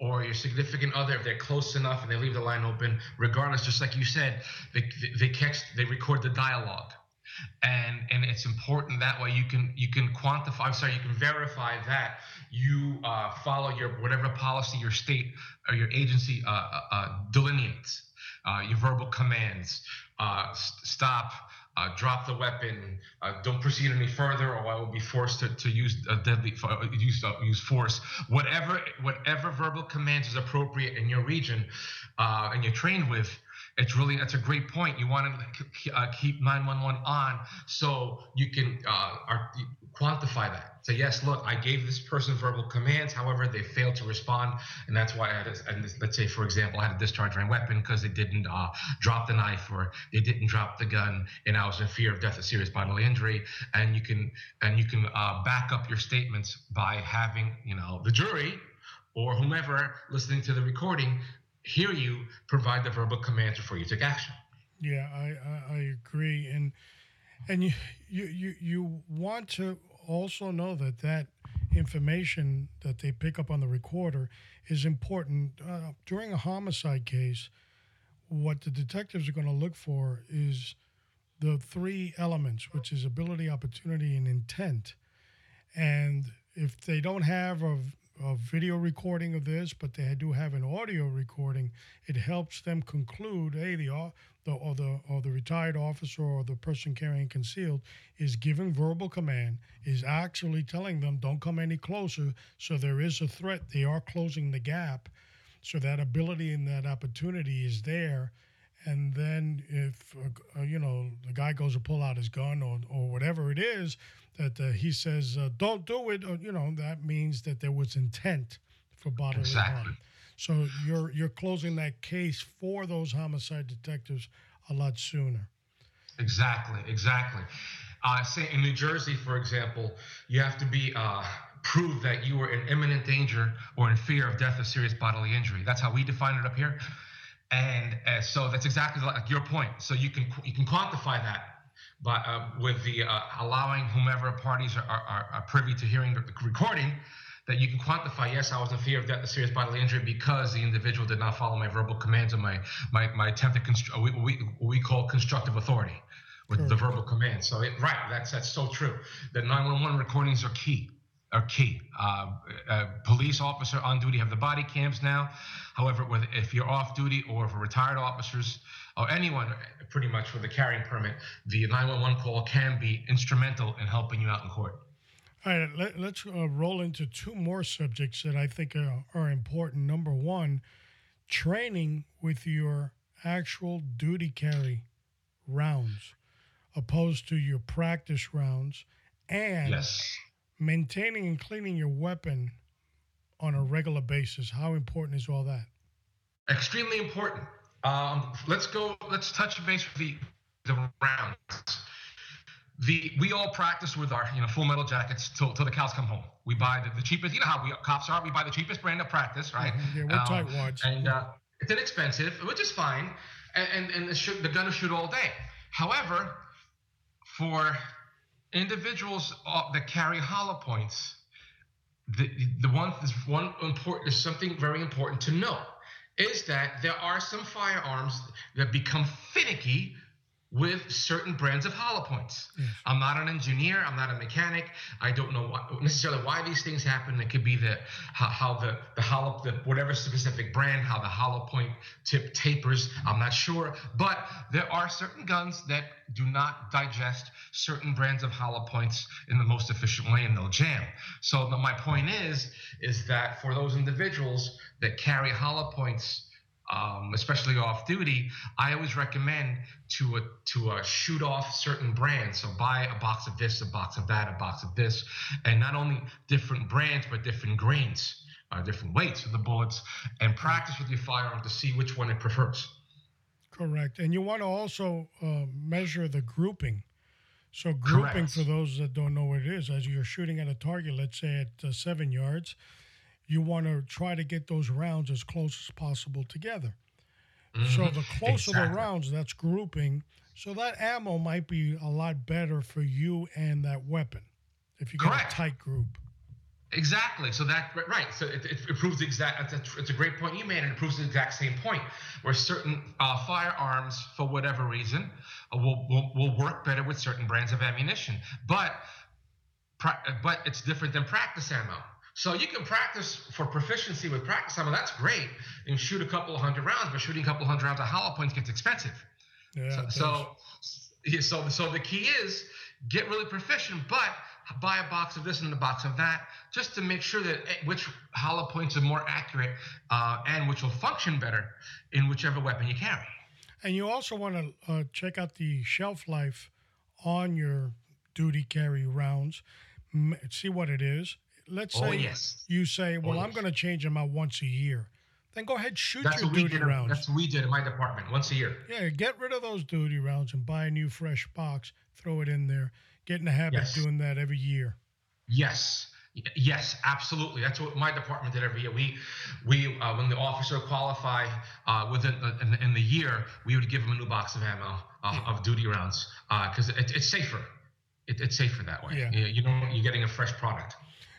or your significant other, if they're close enough and they leave the line open, regardless, just like you said, they, they catch, they record the dialogue. And, and it's important that way you can you can quantify I'm sorry you can verify that you uh, follow your whatever policy your state or your agency uh, uh, uh delineates uh, your verbal commands uh, stop, drop the weapon, don't proceed any further, or I will be forced to, to use deadly use use force. Whatever whatever verbal commands is appropriate in your region, and you're trained with. It's really that's a great point. You want to keep 911 on so you can quantify that. Say, yes, look, I gave this person verbal commands. However, they failed to respond, and that's why I had. A, and let's say, for example, I had a discharge my weapon because they didn't uh, drop the knife or they didn't drop the gun, and I was in fear of death or serious bodily injury. And you can and you can uh, back up your statements by having you know the jury or whomever listening to the recording hear you provide the verbal commands before you take action. Yeah, I, I, I agree, and and you, you you you want to also know that that information that they pick up on the recorder is important uh, during a homicide case. What the detectives are going to look for is the three elements, which is ability, opportunity, and intent. And if they don't have a, a video recording of this, but they do have an audio recording, it helps them conclude, hey, the the or the or the retired officer or the person carrying concealed is giving verbal command, is actually telling them don't come any closer. So there is a threat. They are closing the gap. So that ability and that opportunity is there. And then if uh, you know the guy goes to pull out his gun or or whatever it is that uh, he says uh, don't do it, or, uh, you know that means that there was intent for bodily exactly. harm. So you're you're closing that case for those homicide detectives a lot sooner. Exactly, exactly. Uh, say in New Jersey, for example, you have to be uh, prove that you were in imminent danger or in fear of death or serious bodily injury. That's how we define it up here. And uh, so that's exactly like your point. So you can you can quantify that by uh, with the uh, allowing whomever parties are, are, are privy to hearing the recording that you can quantify, yes, I was in fear of death serious bodily injury because the individual did not follow my verbal commands and my my, my attempted constr- we, we, we call constructive authority with sure. the verbal commands. So it, right, that's that's so true. The 911 recordings are key. Are key. Uh, uh, police officer on duty have the body cams now. However, with, if you're off duty or for retired officers or anyone pretty much with a carrying permit, the 911 call can be instrumental in helping you out in court. All right, let, us uh, roll into two more subjects that I think are, are important. Number one, training with your actual duty carry rounds opposed to your practice rounds and yes. maintaining and cleaning your weapon on a regular basis. How important is all that? Extremely important. Um, let's go. Let's touch base with the the rounds. The we all practice with our you know full metal jackets till, till the cows come home. We buy the, the cheapest. You know how we cops are. We buy the cheapest brand of practice, right? Yeah, we're um, tight wads. And uh, it's inexpensive, which is fine. And and, and the, shoot, the gun will shoot all day. However, for individuals uh, that carry hollow points, the the one is one important is something very important to know is that there are some firearms that become finicky with certain brands of hollow points. Yes. I'm not an engineer. I'm not a mechanic. I don't know what, necessarily why these things happen. It could be the how, how, the the hollow the whatever specific brand how the hollow point tip tapers. I'm not sure, but there are certain guns that do not digest certain brands of hollow points in the most efficient way, and they'll jam. So the, my point is is that for those individuals that carry hollow points um, especially off duty, I always recommend to uh, to uh, shoot off certain brands. So buy a box of this, a box of that, a box of this, and not only different brands but different grains, uh, different weights of the bullets, and practice with your firearm to see which one it prefers. Correct, and you want to also uh, measure the grouping. So grouping, Correct. for those that don't know what it is, as you're shooting at a target, let's say at uh, seven yards you want to try to get those rounds as close as possible together. Mm-hmm. So the closer exactly. the rounds, that's grouping. So that ammo might be a lot better for you and that weapon if you get Correct. a tight group. Exactly. So that right. So it, it, it proves the exact. It's a, it's a, great point you made, and it proves the exact same point. Where certain uh, firearms, for whatever reason, uh, will, will will work better with certain brands of ammunition, but but it's different than practice ammo. So you can practice for proficiency with practice ammo. That's great. And shoot a couple of hundred rounds, but shooting a couple of hundred rounds of hollow points gets expensive. Yeah, so, so, so, so the key is get really proficient, but buy a box of this and a box of that, just to make sure that eh, which hollow points are more accurate uh, and which will function better in whichever weapon you carry. And you also want to uh, check out the shelf life on your duty carry rounds, see what it is, let's oh, say oh, yes. you say, "Well, oh, I'm yes. going to change them out once a year." Then go ahead shoot that's your duty rounds. That's what we did in my department once a year. Yeah, get rid of those duty rounds and buy a new fresh box. Throw it in there. Get in the habit yes. of doing that every year. Yes. Yes, absolutely. That's what my department did every year. We, we, uh, when the officer qualify uh, within the, in, in, the year, we would give him a new box of ammo uh, of duty rounds because uh, it, it's safer. It, it's safer that way. Yeah. You know, you're getting a fresh product.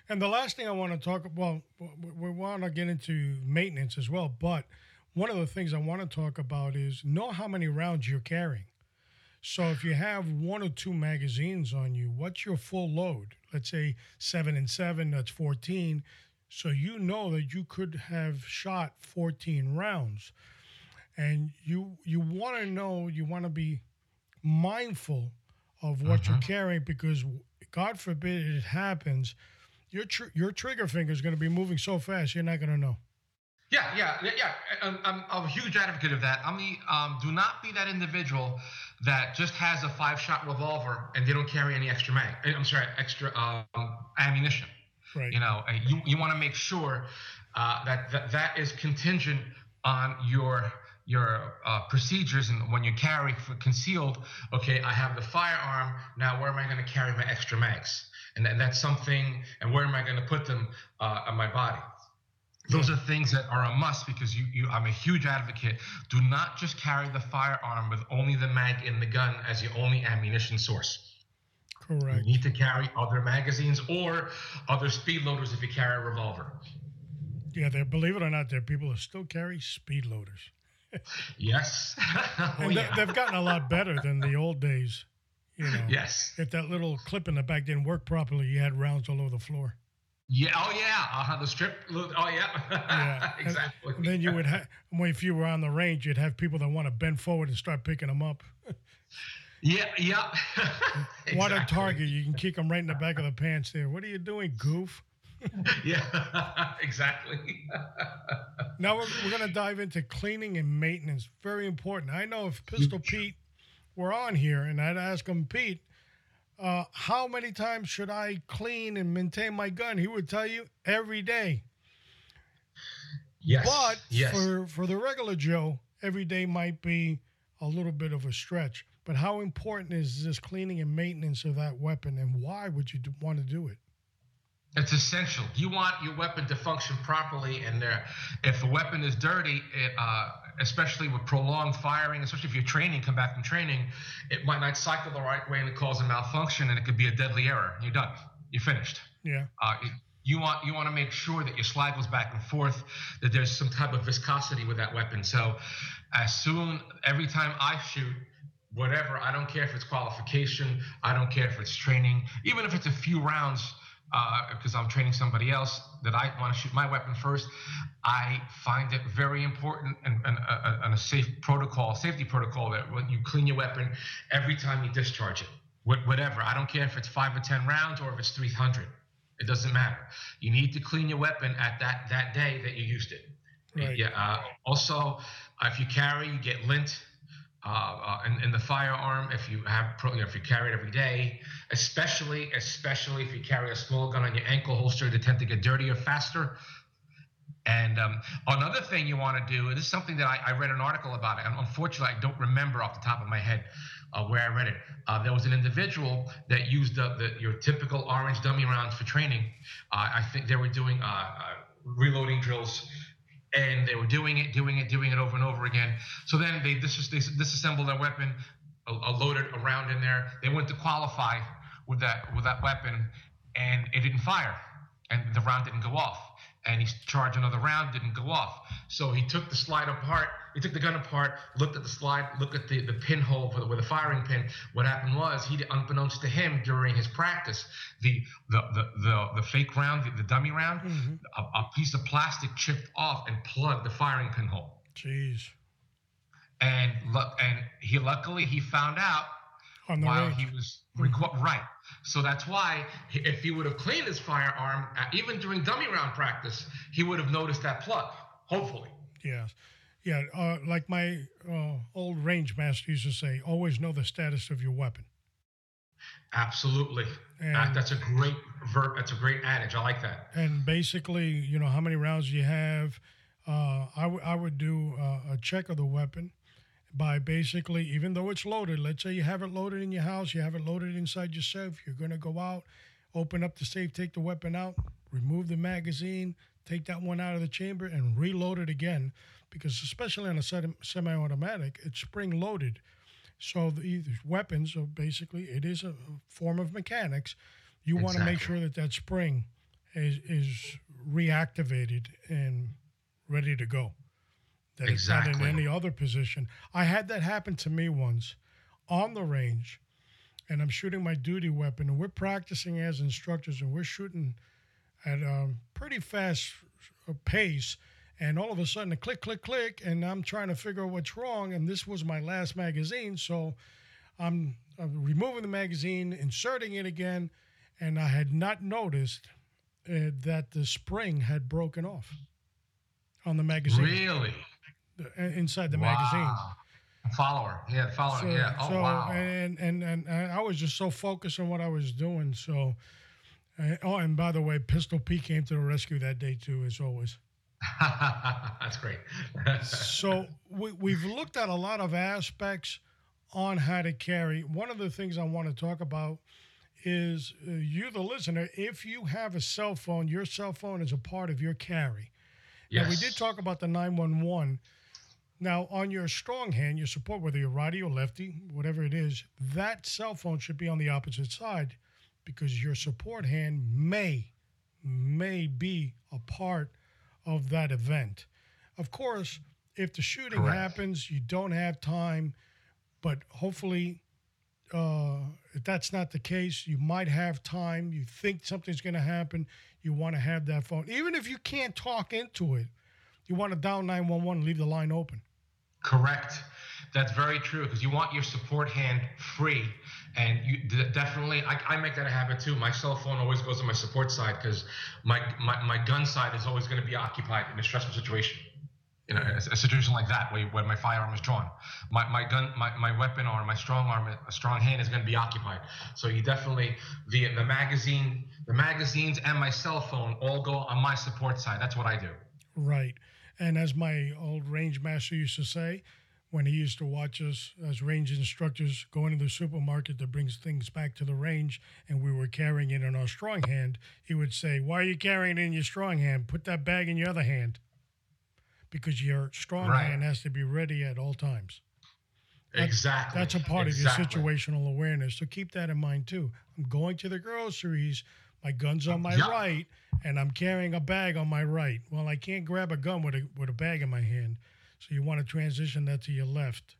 And the last thing I want to talk about, well, we want to get into maintenance as well, but one of the things I want to talk about is know how many rounds you're carrying. So if you have one or two magazines on you, what's your full load? Let's say seven and seven, that's 14. So you know that you could have shot 14 rounds. And you you want to know, you want to be mindful of what uh-huh. you're carrying because God forbid it happens your tr- your trigger finger is going to be moving so fast you're not going to know. Yeah, yeah, yeah. I'm, I'm, I'm, a huge advocate of that. I'm the um, do not be that individual that just has a five shot revolver and they don't carry any extra mag. Eh, I'm sorry, extra um, ammunition. Right. You know, you you want to make sure uh, that, that that is contingent on your your uh, procedures and when you carry for concealed. Okay, I have the firearm. Now, where am I going to carry my extra mags? And, that's something and where am i going to put them uh, on my body? Those are things that are a must because you, you i'm a huge advocate. Do not just carry the firearm with only the mag in the gun as your only ammunition source. Correct. you need to carry other magazines or other speed loaders if you carry a revolver. Yeah there believe it or not there are people that still carry speed loaders. *laughs* Yes. *laughs* Oh, and yeah. they've gotten a lot better than the old days you know, yes. If that little clip in the back didn't work properly, you had rounds all over the floor. Yeah. Oh yeah. Uh-huh. The strip. Oh yeah. yeah. *laughs* exactly. And then you would have, if you were on the range, you'd have people that want to bend forward and start picking them up. *laughs* Yeah, yeah. *laughs* What a target! You can kick them right in the back of the pants. There. What are you doing, goof? yeah, exactly. now we're, we're going to dive into cleaning and maintenance. Very important. I know if Pistol Pete were on here and I'd ask him, Pete, uh, how many times should I clean and maintain my gun? He would tell you every day. Yes. But yes. for for the regular Joe, every day might be a little bit of a stretch. But how important is this cleaning and maintenance of that weapon, and why would you do, want to do it? It's essential. You want your weapon to function properly, and there, if the weapon is dirty, it, uh, especially with prolonged firing, especially if you're training, come back from training, it might not cycle the right way and it causes a malfunction, and it could be a deadly error. You're done. You're finished. Yeah. Uh, you want you want to make sure that your slide goes back and forth, that there's some type of viscosity with that weapon. So, as soon every time I shoot, whatever, I don't care if it's qualification, I don't care if it's training, even if it's a few rounds because uh, I'm training somebody else that I want to shoot my weapon first. I find it very important and, and, uh, and, a safe protocol, safety protocol that when you clean your weapon every time you discharge it, whatever. I don't care if it's five or ten rounds or if it's 300. It doesn't matter. You need to clean your weapon at that that day that you used it. Right. Yeah. Uh, also, if you carry, you get lint uh, uh, in, the firearm if you have you know, if you carry it every day, especially especially if you carry a small gun on your ankle holster, they tend to get dirtier faster. And um, another thing you want to do, this is something that I, I, read an article about it, and unfortunately I don't remember off the top of my head uh, where I read it. Uh, there was an individual that used the, the, your typical orange dummy rounds for training. Uh, I think they were doing reloading drills and they were doing it, doing it, doing it over and over again. So then they, dis- they disassembled their weapon, a, a loaded a round in there. They went to qualify with that with that weapon, and it didn't fire, and the round didn't go off. And he charged another round, didn't go off. So he took the slide apart he took the gun apart, looked at the slide, looked at the, the pinhole for the, with the firing pin. What happened was, he, unbeknownst to him, during his practice, the the the the, the fake round, the, the dummy round, mm-hmm. a, a, piece of plastic chipped off and plugged the firing pinhole. Jeez. And look, and he luckily he found out while range. he was mm-hmm. right. So that's why if he would have cleaned his firearm, uh, even during dummy round practice, he would have noticed that plug. Hopefully. Yes. Yeah, uh, like my uh, old range master used to say, always know the status of your weapon. Absolutely. That's a great verb. That's a great adage. I like that. And basically, you know, how many rounds you have. Uh, I, w- I would do uh, a check of the weapon by basically, even though it's loaded, let's say you have it loaded in your house, you have it loaded inside your safe, you're going to go out, open up the safe, take the weapon out, remove the magazine, take that one out of the chamber, and reload it again because especially on a semi-automatic, it's spring-loaded. So the weapons are basically it is a form of mechanics. You exactly. want to make sure that that spring is is reactivated and ready to go. That exactly. it's not in any other position. I had that happen to me once on the range, and I'm shooting my duty weapon, and we're practicing as instructors, and we're shooting at a pretty fast uh, pace and all of a sudden a click click click and i'm trying to figure out what's wrong and this was my last magazine so i'm, I'm removing the magazine inserting it again and i had not noticed uh, that the spring had broken off on the magazine. Really? Uh, inside the wow. magazine follower. Yeah follower. So, yeah. Oh so, wow. and, and and and i was just so focused on what i was doing so uh, oh and by the way pistol pete came to the rescue that day too as always *laughs* That's great. *laughs* so we, we've looked at a lot of aspects on how to carry. One of the things I want to talk about is uh, you, the listener, if you have a cell phone, your cell phone is a part of your carry. Yes. Now, we did talk about the 911. Now, on your strong hand, your support, whether you're righty or lefty, whatever it is, that cell phone should be on the opposite side because your support hand may, may be a part of that event. Of course, if the shooting Correct. happens, you don't have time, but hopefully, uh, if that's not the case, you might have time. You think something's going to happen. You want to have that phone. Even if you can't talk into it, you want to dial 911 and leave the line open. Correct. That's very true because you want your support hand free, and you definitely. I, I, make that a habit too. My cell phone always goes on my support side because my, my my gun side is always going to be occupied in a stressful situation. You know, a, a situation like that where, when my firearm is drawn, my, my gun, my, my weapon arm, my strong arm, a strong hand is going to be occupied. So you definitely the the magazine, the magazines, and my cell phone all go on my support side. That's what I do. Right. And as my old range master used to say, when he used to watch us as range instructors go into the supermarket to bring things back to the range and we were carrying it in our strong hand, he would say, Why are you carrying it in your strong hand? Put that bag in your other hand. Because your strong right. hand has to be ready at all times. exactly. That's a part exactly. of your situational awareness. So keep that in mind too. I'm going to the groceries, my gun's on my yep. right, and I'm carrying a bag on my right. Well, I can't grab a gun with a with a bag in my hand. So you want to transition that to your left.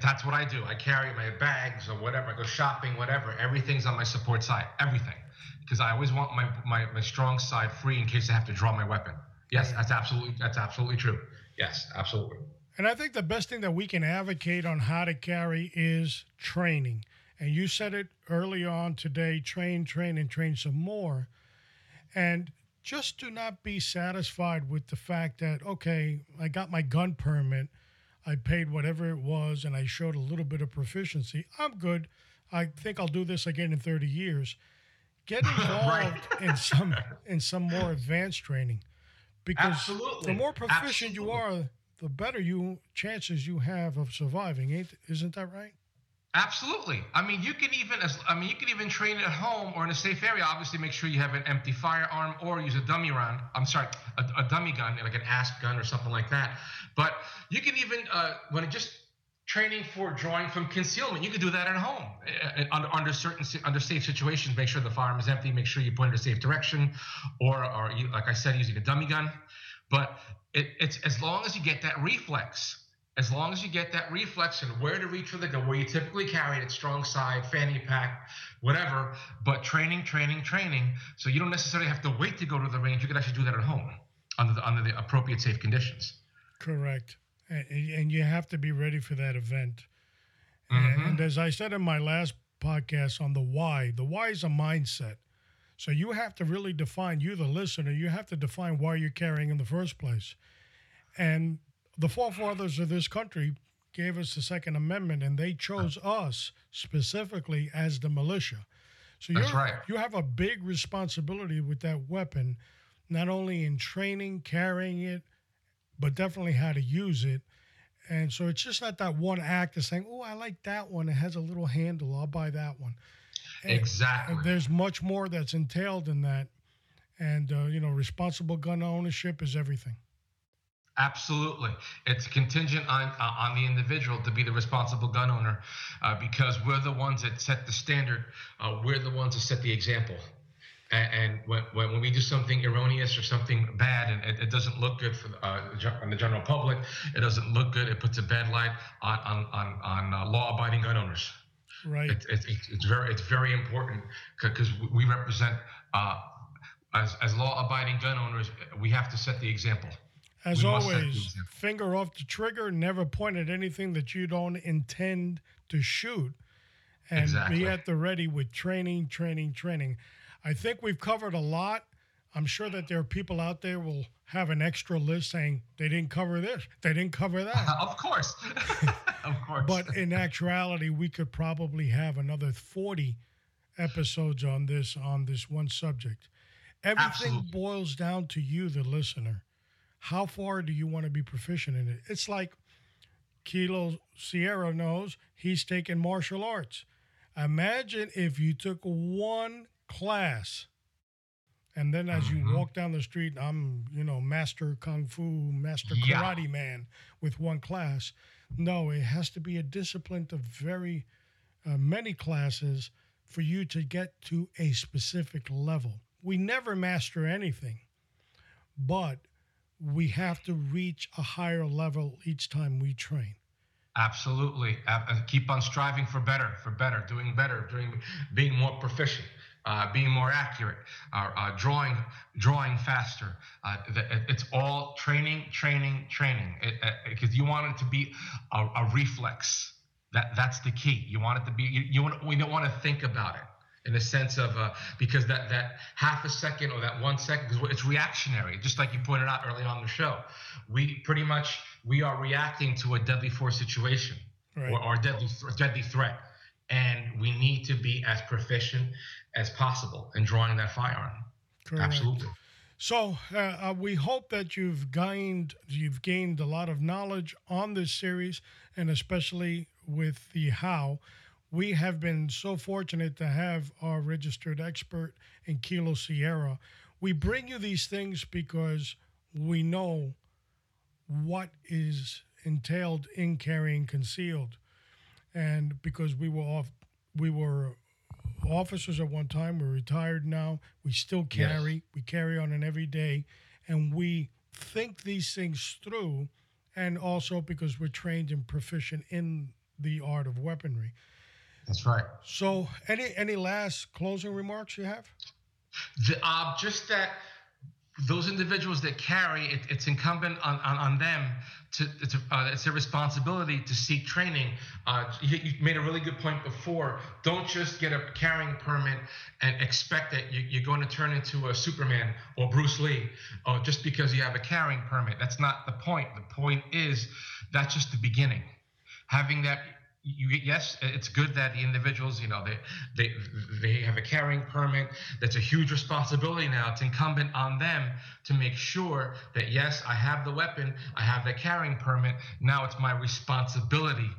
That's what I do. I carry my bags or whatever. I go shopping, whatever. Everything's on my support side. Everything, because I always want my, my my strong side free in case I have to draw my weapon. Yes, that's absolutely that's absolutely true. Yes, absolutely. And I think the best thing that we can advocate on how to carry is training. And you said it early on today: train, train, and train some more. And just do not be satisfied with the fact that, okay, I got my gun permit, I paid whatever it was, and I showed a little bit of proficiency. I'm good. I think I'll do this again in 30 years. Get *laughs* involved in some in some more advanced training, because Absolutely. the more proficient Absolutely. you are, the better you chances you have of surviving. Ain't isn't that right? Absolutely. I mean, you can even as I mean, you can even train at home or in a safe area. Obviously, make sure you have an empty firearm or use a dummy round. I'm sorry, a, a dummy gun, like an ASP gun or something like that. But you can even uh, when it just training for drawing from concealment, you can do that at home uh, uh, under, under certain under safe situations. Make sure the firearm is empty. Make sure you point in a safe direction, or or like I said, using a dummy gun. But it, it's as long as you get that reflex as long as you get that reflex and where to reach for the gun, where you typically carry it, strong side, fanny pack, whatever. But training, training, training. So you don't necessarily have to wait to go to the range. You can actually do that at home under the, under the appropriate safe conditions. Correct. And, and you have to be ready for that event. Mm-hmm. And as I said in my last podcast on the why, the why is a mindset. So you have to really define, you, the listener, you have to define why you're carrying in the first place. And the forefathers of this country gave us the Second Amendment, and they chose us specifically as the militia. So That's right. you have a big responsibility with that weapon, not only in training, carrying it, but definitely how to use it. And so it's just not that one act of saying, "Oh, I like that one. It has a little handle. I'll buy that one." And, exactly. And there's much more that's entailed in that, and uh, you know, responsible gun ownership is everything. Absolutely, it's contingent on uh, on the individual to be the responsible gun owner, uh, because we're the ones that set the standard. Uh, we're the ones that set the example. And, and when, when we do something erroneous or something bad, and it, it doesn't look good for the, uh, the general public, it doesn't look good. It puts a bad light on on on, on uh, law-abiding gun owners. Right. It, it, it's very it's very important because we represent uh, as as law-abiding gun owners. We have to set the example. As always, finger off the trigger, never point at anything that you don't intend to shoot. And exactly. be at the ready with training, training, training. I think we've covered a lot. I'm sure that there are people out there will have an extra list saying they didn't cover this, they didn't cover that. *laughs* of course. *laughs* of course. But in actuality, we could probably have another 40 episodes on this on this one subject. Everything Absolutely. boils down to you, the listener how far do you want to be proficient in it? It's like Kilo Sierra knows he's taking martial arts. Imagine if you took one class and then as you mm-hmm. walk down the street, I'm, you know, master kung fu, master yeah. karate man with one class. No, it has to be a discipline of very uh, many classes for you to get to a specific level. We never master anything, but we have to reach a higher level each time we train. Absolutely. Uh, keep on striving for better, for better, doing better, doing being more proficient. uh, being more accurate, uh, uh, drawing drawing faster. Uh, it's all training, training, training. Because you want it to be a, a, reflex. That that's the key. You want it to be. You, you want. We don't want to think about it in the sense of uh, because that that half a second or that one second because it's reactionary just like you pointed out early on the show. We pretty much we are reacting to a deadly force situation right. or, or a deadly deadly threat. And we need to be as proficient as possible in drawing that firearm. Correct. absolutely. So uh, uh, we hope that you've gained you've gained a lot of knowledge on this series and especially with the how we have been so fortunate to have our registered expert in Kilo Sierra. We bring you these things because we know what is entailed in carrying concealed, and because we were off, we were officers at one time. We're retired now. We still carry. Yes. We carry on an every day, and we think these things through, and also because we're trained and proficient in the art of weaponry. That's right. So, any any last closing remarks you have? The, uh, just that those individuals that carry it, it's incumbent on, on, on them to, to uh, it's their responsibility to seek training. Uh, you, you, made a really good point before. Don't just get a carrying permit and expect that you, are going to turn into a Superman or Bruce Lee, or just because you have a carrying permit. That's not the point. The point is that's just the beginning. Having that you yes it's good that the individuals you know they they they have a carrying permit. That's a huge responsibility now. It's incumbent on them to make sure that yes i have the weapon i have the carrying permit. Now it's my responsibility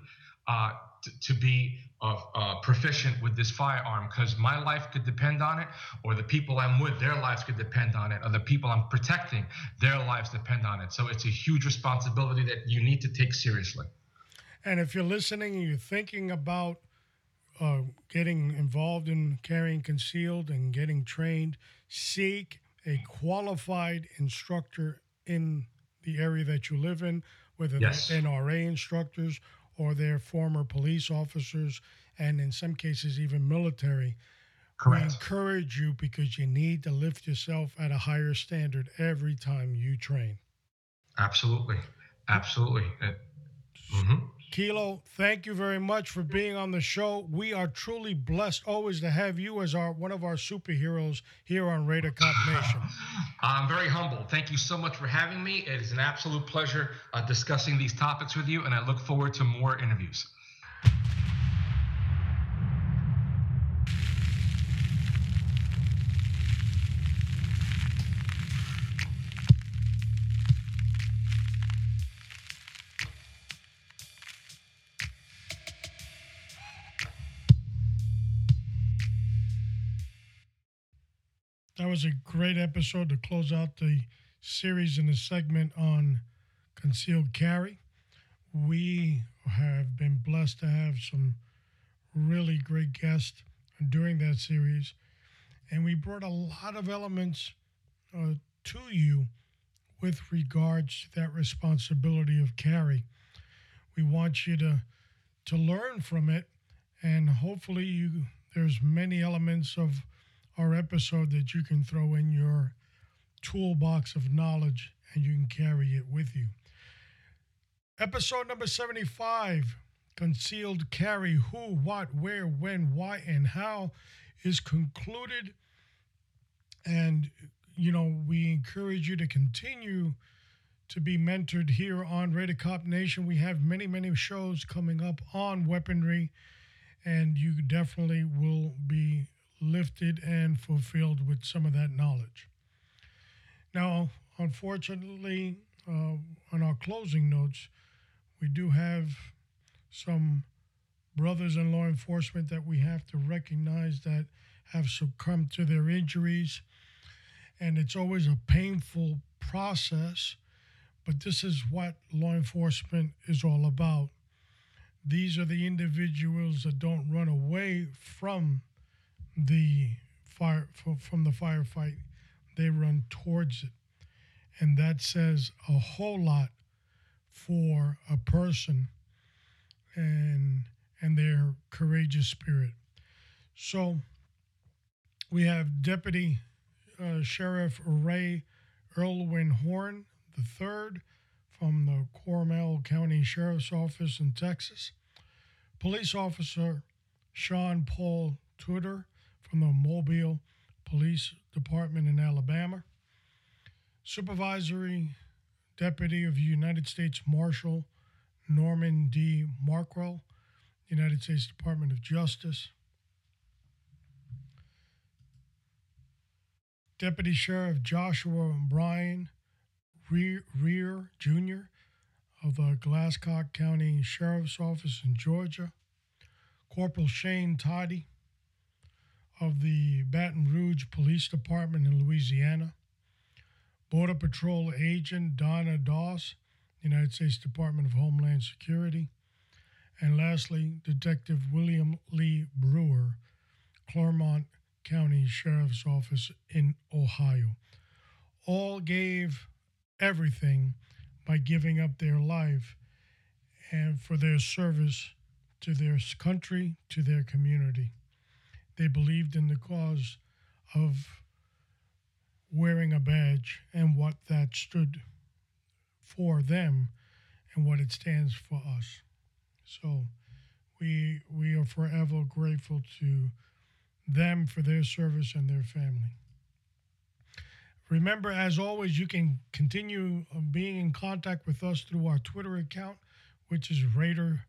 uh, to, to be uh, uh, proficient with this firearm because my life could depend on it or the people i'm with their lives could depend on it or the people i'm protecting their lives depend on it. So it's a huge responsibility that you need to take seriously and if you're listening and you're thinking about uh, getting involved in carrying concealed and getting trained, seek a qualified instructor in the area that you live in, whether yes. they're NRA instructors or they're former police officers, and in some cases, even military. Correct. We encourage you because you need to lift yourself at a higher standard every time you train. Absolutely. Absolutely. Mm-hmm. Kilo, thank you very much for being on the show. We are truly blessed always to have you as our one of our superheroes here on Raider Cop Nation. *laughs* I'm very humbled. Thank you so much for having me. It is an absolute pleasure uh, discussing these topics with you, and I look forward to more interviews. Was a great episode to close out the series in the segment on concealed carry. We have been blessed to have some really great guests during that series, and we brought a lot of elements uh, to you with regards to that responsibility of carry. We want you to to learn from it, and hopefully, you there's many elements of our episode that you can throw in your toolbox of knowledge and you can carry it with you. Episode number 75 Concealed Carry Who, What, Where, When, Why, and How is concluded. And, you know, we encourage you to continue to be mentored here on Raider Cop Nation. We have many, many shows coming up on weaponry, and you definitely will be lifted and fulfilled with some of that knowledge. Now, unfortunately, uh, on our closing notes, we do have some brothers in law enforcement that we have to recognize that have succumbed to their injuries. And it's always a painful process, but this is what law enforcement is all about. These are the individuals that don't run away from the fire from the firefight, they run towards it. And that says a whole lot for a person and and their courageous spirit. So We have Deputy uh, Sheriff Ray Erlwin Horn III from the Carmel County Sheriff's Office in Texas. Police Officer Sean Paul Tuder from the Mobile Police Department in Alabama. Supervisory Deputy of United States Marshal Norman D. Markwell, United States Department of Justice. Deputy Sheriff Joshua Bryan Rear, Jr. of the Glascock County Sheriff's Office in Georgia. Corporal Shane Toddy of the Baton Rouge Police Department in Louisiana. Border Patrol Agent Donna Doss, United States Department of Homeland Security. And lastly, Detective William Lee Brewer, Clermont County Sheriff's Office in Ohio. All gave everything by giving up their life and for their service to their country, to their community. They believed in the cause of wearing a badge and what that stood for them and what it stands for us. So we we are forever grateful to them for their service and their family. Remember, as always, you can continue uh, being in contact with us through our Twitter account, which is Raider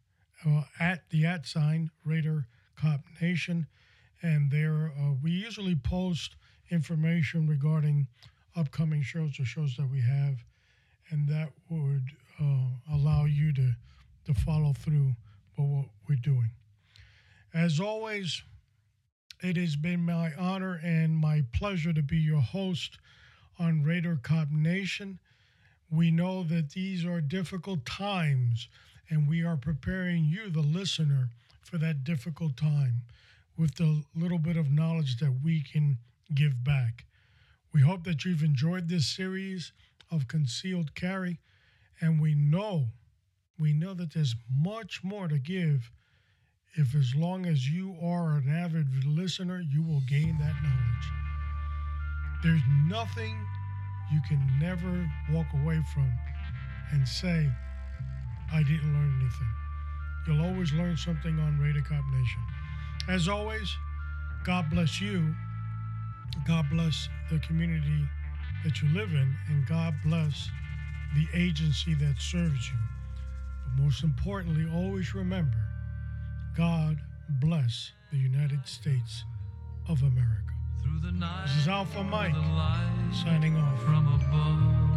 uh, at the at sign Raider Cop Nation, and there uh, we usually post information regarding upcoming shows or shows that we have, and that would uh, allow you to to follow through with what we're doing. As always, it has been my honor and my pleasure to be your host on Raider Cop Nation. We know that these are difficult times, and we are preparing you, the listener, for that difficult time with the little bit of knowledge that we can give back. We hope that you've enjoyed this series of concealed carry, and we know, we know that there's much more to give. If as long as you are an avid listener, you will gain that knowledge. There's nothing you can never walk away from and say, I didn't learn anything. You'll always learn something on Raider Cop Nation. As always, God bless you. God bless the community that you live in, and God bless the agency that serves you. But most importantly, always remember God bless the United States of America. This is Alpha Mike signing off. From above,